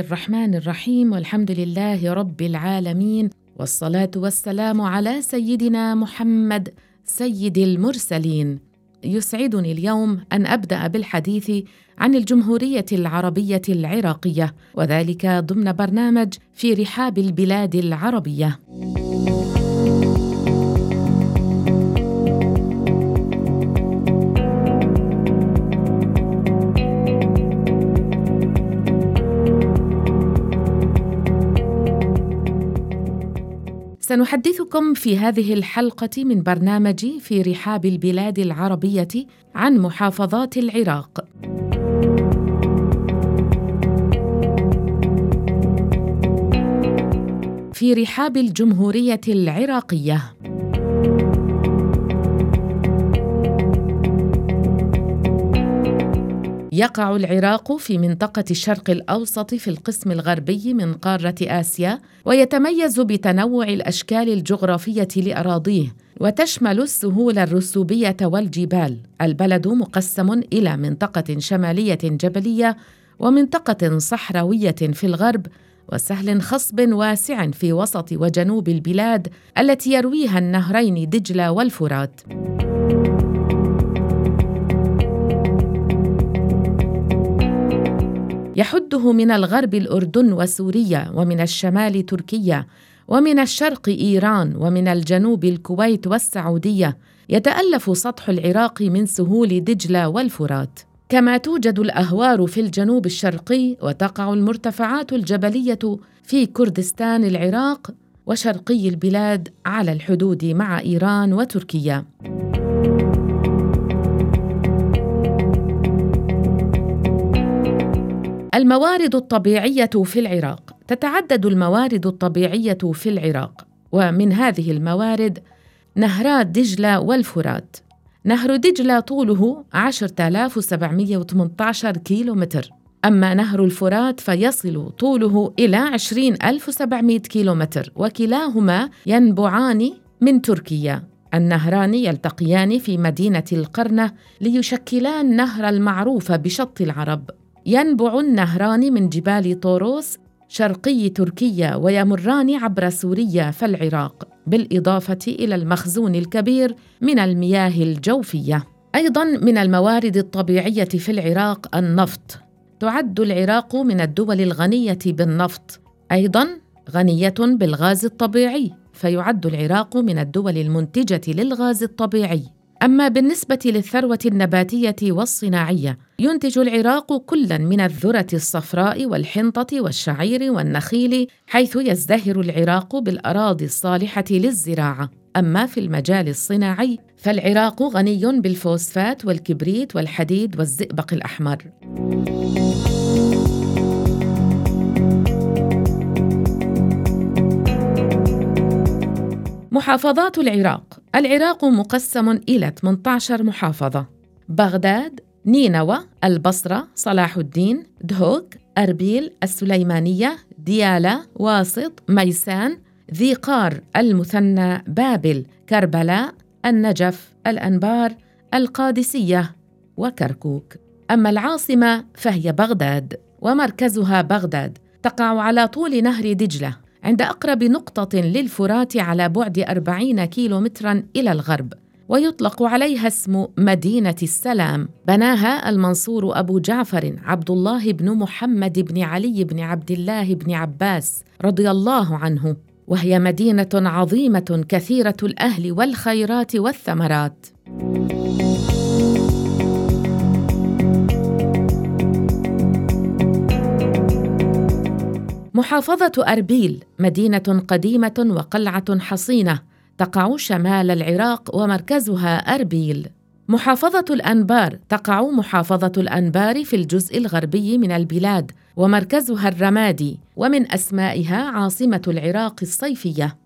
الله الرحمن الرحيم والحمد لله رب العالمين والصلاة والسلام على سيدنا محمد سيد المرسلين. يسعدني اليوم أن أبدأ بالحديث عن الجمهورية العربية العراقية وذلك ضمن برنامج في رحاب البلاد العربية. سنحدثكم في هذه الحلقة من برنامج في رحاب البلاد العربية عن محافظات العراق. في رحاب الجمهورية العراقية. يقع العراق في منطقة الشرق الأوسط في القسم الغربي من قارة آسيا ويتميز بتنوع الأشكال الجغرافية لأراضيه وتشمل السهول الرسوبية والجبال البلد مقسم إلى منطقة شمالية جبلية ومنطقة صحراوية في الغرب وسهل خصب واسع في وسط وجنوب البلاد التي يرويها النهرين دجلة والفرات. يحده من الغرب الأردن وسوريا ومن الشمال تركيا ومن الشرق إيران ومن الجنوب الكويت والسعودية يتألف سطح العراق من سهول دجلة والفرات. كما توجد الأهوار في الجنوب الشرقي وتقع المرتفعات الجبلية في كردستان العراق وشرقي البلاد على الحدود مع إيران وتركيا. الموارد الطبيعية في العراق. تتعدد الموارد الطبيعية في العراق ومن هذه الموارد نهرات دجلة والفرات. نهر دجلة طوله 10718 كيلو متر أما نهر الفرات فيصل طوله إلى 20700 كيلو متر وكلاهما ينبعان من تركيا. النهران يلتقيان في مدينة القرنة ليشكلان النهر المعروف بشط العرب. ينبع النهران من جبال طوروس شرقي تركيا ويمران عبر سوريا فالعراق بالإضافة إلى المخزون الكبير من المياه الجوفية. أيضا من الموارد الطبيعية في العراق النفط. تعد العراق من الدول الغنية بالنفط. أيضا غنية بالغاز الطبيعي فيعد العراق من الدول المنتجة للغاز الطبيعي. أما بالنسبة للثروة النباتية والصناعية ينتج العراق كلا من الذرة الصفراء والحنطة والشعير والنخيل حيث يزدهر العراق بالأراضي الصالحة للزراعة. أما في المجال الصناعي فالعراق غني بالفوسفات والكبريت والحديد والزئبق الأحمر. محافظات العراق. العراق مقسم إلى 18 محافظة بغداد، نينوى، البصرة، صلاح الدين، دهوك، أربيل، السليمانية، ديالى، واسط، ميسان، ذي قار، المثنى، بابل، كربلاء، النجف، الأنبار، القادسية وكركوك. أما العاصمة فهي بغداد، ومركزها بغداد، تقع على طول نهر دجلة عند أقرب نقطة للفرات على بعد أربعين كيلو مترا إلى الغرب ويطلق عليها اسم مدينة السلام. بناها المنصور أبو جعفر عبد الله بن محمد بن علي بن عبد الله بن عباس رضي الله عنه وهي مدينة عظيمة كثيرة الأهل والخيرات والثمرات. محافظة أربيل مدينة قديمة وقلعة حصينة تقع شمال العراق ومركزها أربيل. محافظة الأنبار تقع محافظة الأنبار في الجزء الغربي من البلاد ومركزها الرمادي ومن أسمائها عاصمة العراق الصيفية.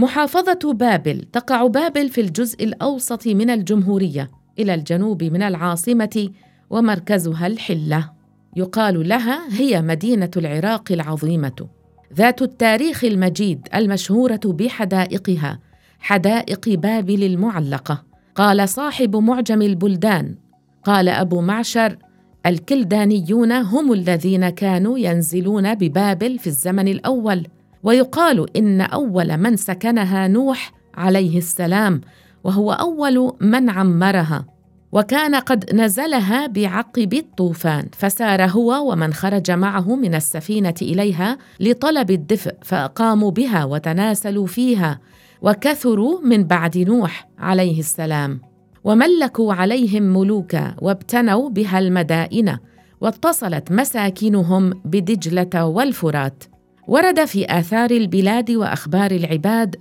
محافظة بابل تقع بابل في الجزء الأوسط من الجمهورية إلى الجنوب من العاصمة ومركزها الحلة. يقال لها هي مدينة العراق العظيمة. ذات التاريخ المجيد المشهورة بحدائقها حدائق بابل المعلقة. قال صاحب معجم البلدان قال أبو معشر الكلدانيون هم الذين كانوا ينزلون ببابل في الزمن الأول. ويقال إن أول من سكنها نوح عليه السلام وهو أول من عمرها. وكان قد نزلها بعقب الطوفان فسار هو ومن خرج معه من السفينة إليها لطلب الدفء فأقاموا بها وتناسلوا فيها وكثروا من بعد نوح عليه السلام. وملكوا عليهم ملوكا وابتنوا بها المدائن واتصلت مساكنهم بدجلة والفرات. ورد في آثار البلاد وأخبار العباد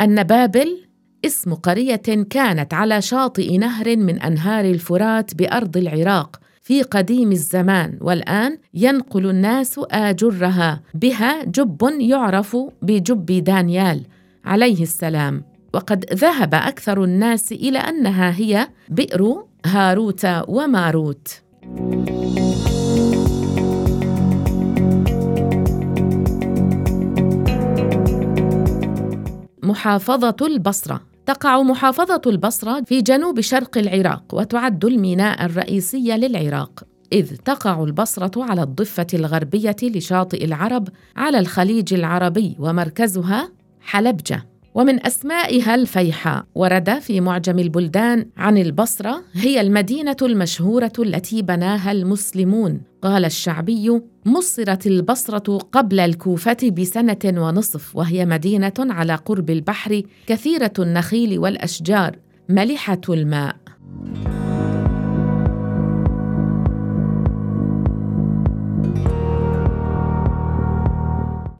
أن بابل اسم قرية كانت على شاطئ نهر من أنهار الفرات بأرض العراق في قديم الزمان والآن ينقل الناس آجرها. بها جب يعرف بجب دانيال عليه السلام. وقد ذهب أكثر الناس إلى أنها هي بئر هاروت وماروت. محافظة البصرة. تقع محافظة البصرة في جنوب شرق العراق وتعد الميناء الرئيسي للعراق. إذ تقع البصرة على الضفة الغربية لشاطئ العرب على الخليج العربي ومركزها حلبجة. ومن أسمائها الفيحاء ورد في معجم البلدان عن البصرة هي المدينة المشهورة التي بناها المسلمون. قال الشعبي مصرت البصرة قبل الكوفة بسنة ونصف وهي مدينة على قرب البحر كثيرة النخيل والأشجار ملحة الماء.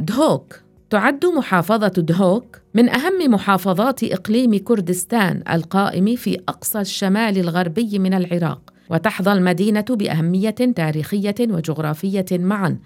دهوك تعد محافظة دهوك من أهم محافظات إقليم كردستان القائم في أقصى الشمال الغربي من العراق وتحظى المدينة بأهمية تاريخية وجغرافية معا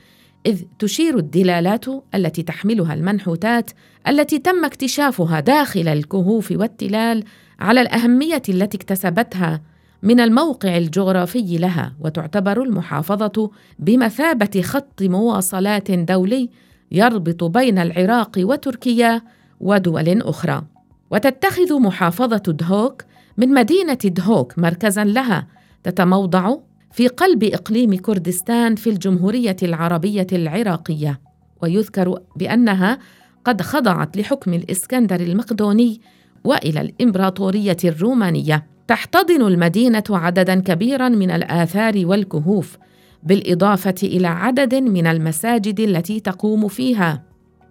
إذ تشير الدلالات التي تحملها المنحوتات التي تم اكتشافها داخل الكهوف والتلال على الأهمية التي اكتسبتها من الموقع الجغرافي لها وتعتبر المحافظة بمثابة خط مواصلات دولي يربط بين العراق وتركيا ودول أخرى. وتتخذ محافظة دهوك من مدينة دهوك مركزا لها. تتموضع في قلب إقليم كردستان في الجمهورية العربية العراقية. ويذكر بأنها قد خضعت لحكم الإسكندر المقدوني وإلى الإمبراطورية الرومانية. تحتضن المدينة عددا كبيرا من الآثار والكهوف. بالإضافة إلى عدد من المساجد التي تقوم فيها.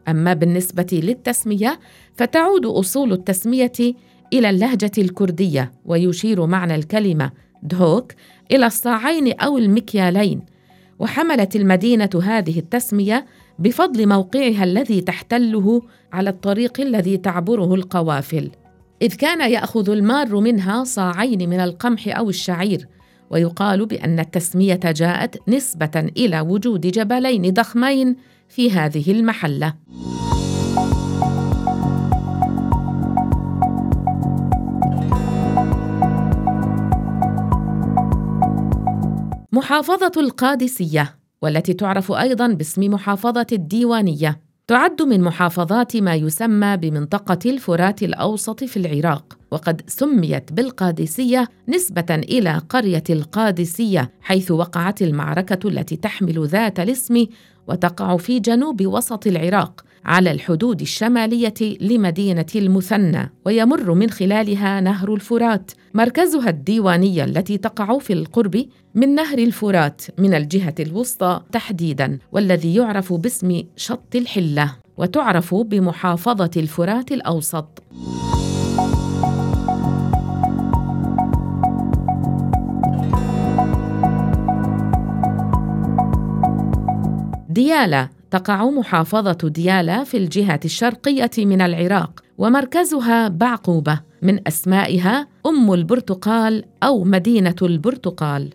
أما بالنسبة للتسمية فتعود أصول التسمية إلى اللهجة الكردية ويشير معنى الكلمة دهوك إلى الصاعين أو المكيالين. وحملت المدينة هذه التسمية بفضل موقعها الذي تحتله على الطريق الذي تعبره القوافل. إذ كان يأخذ المار منها صاعين من القمح أو الشعير ويقال بأن التسمية جاءت نسبة إلى وجود جبلين ضخمين في هذه المحلة. محافظة القادسية والتي تعرف أيضا باسم محافظة الديوانية. تعد من محافظات ما يسمى بمنطقة الفرات الأوسط في العراق، وقد سميت بالقادسية نسبة إلى قرية القادسية، حيث وقعت المعركة التي تحمل ذات الاسم وتقع في جنوب وسط العراق، على الحدود الشمالية لمدينة المثنى ويمر من خلالها نهر الفرات. مركزها الديوانية التي تقع في القرب من نهر الفرات من الجهة الوسطى تحديدا والذي يعرف باسم شط الحلة وتعرف بمحافظة الفرات الأوسط. ديالا تقع محافظة ديالا في الجهة الشرقية من العراق ومركزها بعقوبة من أسمائها أم البرتقال أو مدينة البرتقال.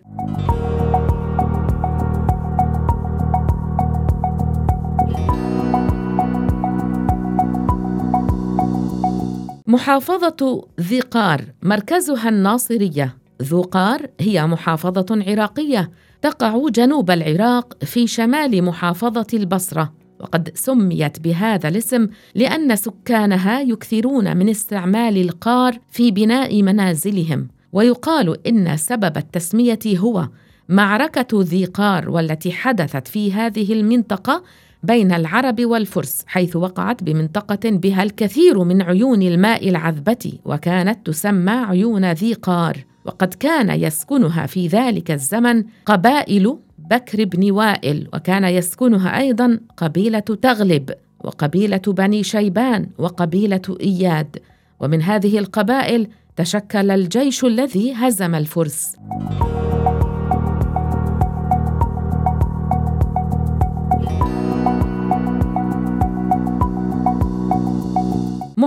محافظة ذي قار مركزها الناصرية ذو قار هي محافظة عراقية تقع جنوب العراق في شمال محافظة البصرة وقد سميت بهذا الاسم لأن سكانها يكثرون من استعمال القار في بناء منازلهم. ويقال إن سبب التسمية هو معركة ذي قار والتي حدثت في هذه المنطقة بين العرب والفرس حيث وقعت بمنطقة بها الكثير من عيون الماء العذبة وكانت تسمى عيون ذي قار. وقد كان يسكنها في ذلك الزمن قبائل بكر بن وائل وكان يسكنها أيضا قبيلة تغلب وقبيلة بني شيبان وقبيلة إياد. ومن هذه القبائل تشكل الجيش الذي هزم الفرس.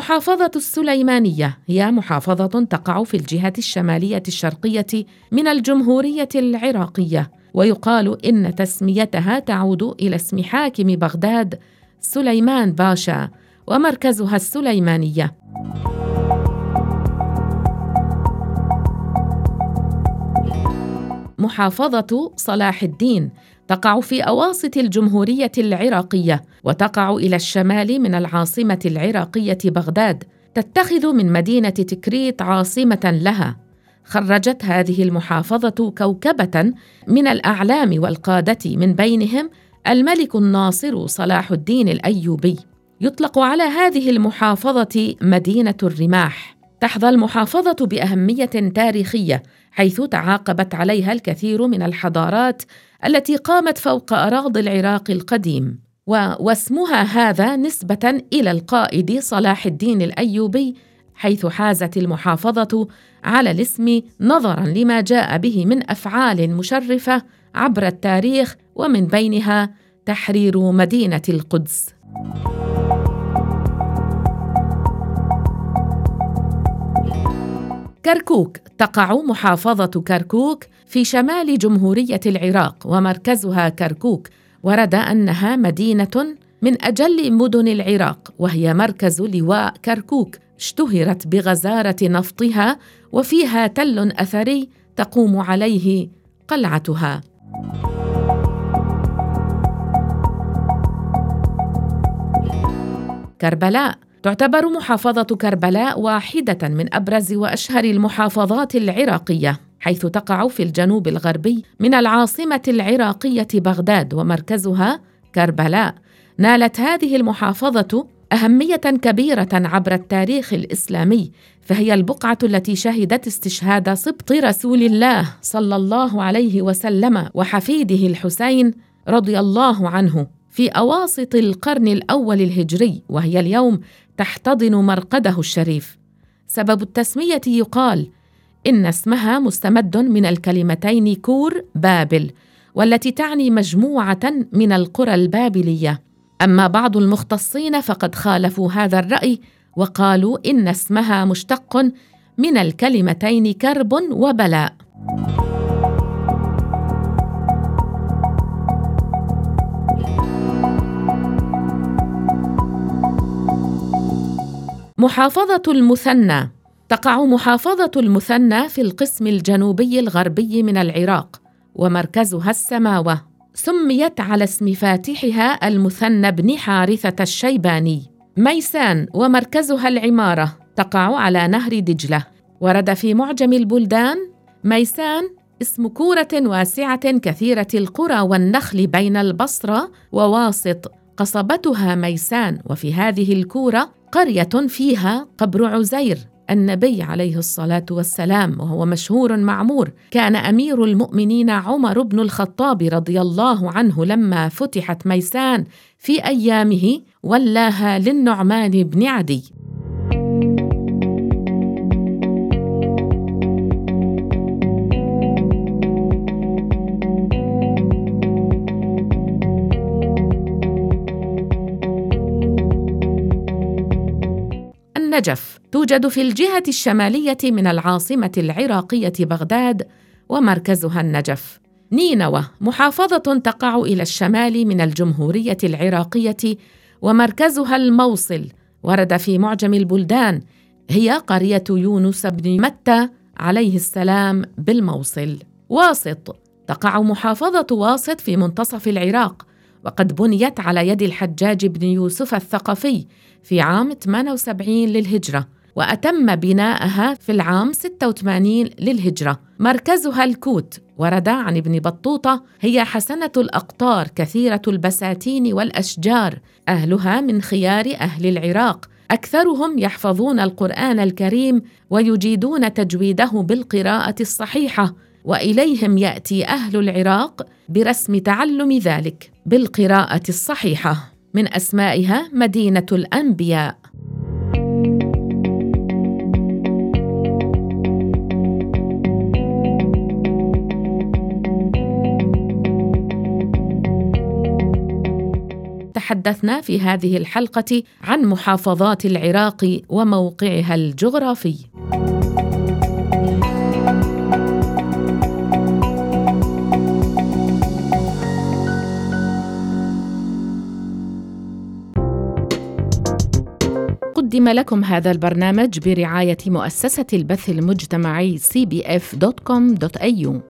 محافظة السليمانية هي محافظة تقع في الجهة الشمالية الشرقية من الجمهورية العراقية ويقال إن تسميتها تعود إلى اسم حاكم بغداد سليمان باشا ومركزها السليمانية. محافظة صلاح الدين تقع في أواسط الجمهورية العراقية وتقع إلى الشمال من العاصمة العراقية بغداد تتخذ من مدينة تكريت عاصمة لها. خرجت هذه المحافظة كوكبة من الأعلام والقادة من بينهم الملك الناصر صلاح الدين الأيوبي. يطلق على هذه المحافظة مدينة الرماح. تحظى المحافظة بأهمية تاريخية حيث تعاقبت عليها الكثير من الحضارات التي قامت فوق أراضي العراق القديم واسمها هذا نسبة إلى القائد صلاح الدين الأيوبي حيث حازت المحافظة على الاسم نظرا لما جاء به من أفعال مشرفة عبر التاريخ ومن بينها تحرير مدينة القدس. كركوك. تقع محافظة كركوك في شمال جمهورية العراق ومركزها كركوك ورد أنها مدينة من أجل مدن العراق وهي مركز لواء كركوك. اشتهرت بغزارة نفطها وفيها تل أثري تقوم عليه قلعتها. كربلاء. تعتبر محافظة كربلاء واحدة من أبرز وأشهر المحافظات العراقية حيث تقع في الجنوب الغربي من العاصمة العراقية بغداد ومركزها كربلاء. نالت هذه المحافظة أهمية كبيرة عبر التاريخ الإسلامي فهي البقعة التي شهدت استشهاد سبط رسول الله صلى الله عليه وسلم وحفيده الحسين رضي الله عنه في أواسط القرن الأول الهجري وهي اليوم تحتضن مرقده الشريف. سبب التسمية يقال إن اسمها مستمد من الكلمتين كور بابل والتي تعني مجموعة من القرى البابلية. أما بعض المختصين فقد خالفوا هذا الرأي وقالوا إن اسمها مشتق من الكلمتين كرب وبلاء. محافظة المثنى. تقع محافظة المثنى في القسم الجنوبي الغربي من العراق ومركزها السماوة. سميت على اسم فاتحها المثنى بن حارثة الشيباني. ميسان ومركزها العمارة. تقع على نهر دجلة. ورد في معجم البلدان ميسان اسم كورة واسعة كثيرة القرى والنخل بين البصرة وواسط. قصبتها ميسان وفي هذه الكورة قرية فيها قبر عزير النبي عليه الصلاة والسلام وهو مشهور معمور. كان أمير المؤمنين عمر بن الخطاب رضي الله عنه لما فتحت ميسان في أيامه ولاها للنعمان بن عدي. النجف توجد في الجهة الشمالية من العاصمة العراقية بغداد ومركزها النجف. نينوى محافظة تقع إلى الشمال من الجمهورية العراقية ومركزها الموصل ورد في معجم البلدان هي قرية يونس بن متى عليه السلام بالموصل. واسط تقع محافظة واسط في منتصف العراق وقد بنيت على يد الحجاج بن يوسف الثقفي في عام 78 للهجرة وأتم بناءها في العام 86 للهجرة. مركزها الكوت ورد عن ابن بطوطة هي حسنة الأقطار كثيرة البساتين والأشجار أهلها من خيار أهل العراق. أكثرهم يحفظون القرآن الكريم ويجيدون تجويده بالقراءة الصحيحة. وإليهم يأتي أهل العراق برسم تعلم ذلك بالقراءة الصحيحة. من أسمائها مدينة الأنبياء. تحدثنا في هذه الحلقة عن محافظات العراق وموقعها الجغرافي. قدم لكم هذا البرنامج برعاية مؤسسة البث المجتمعي cbf.com.au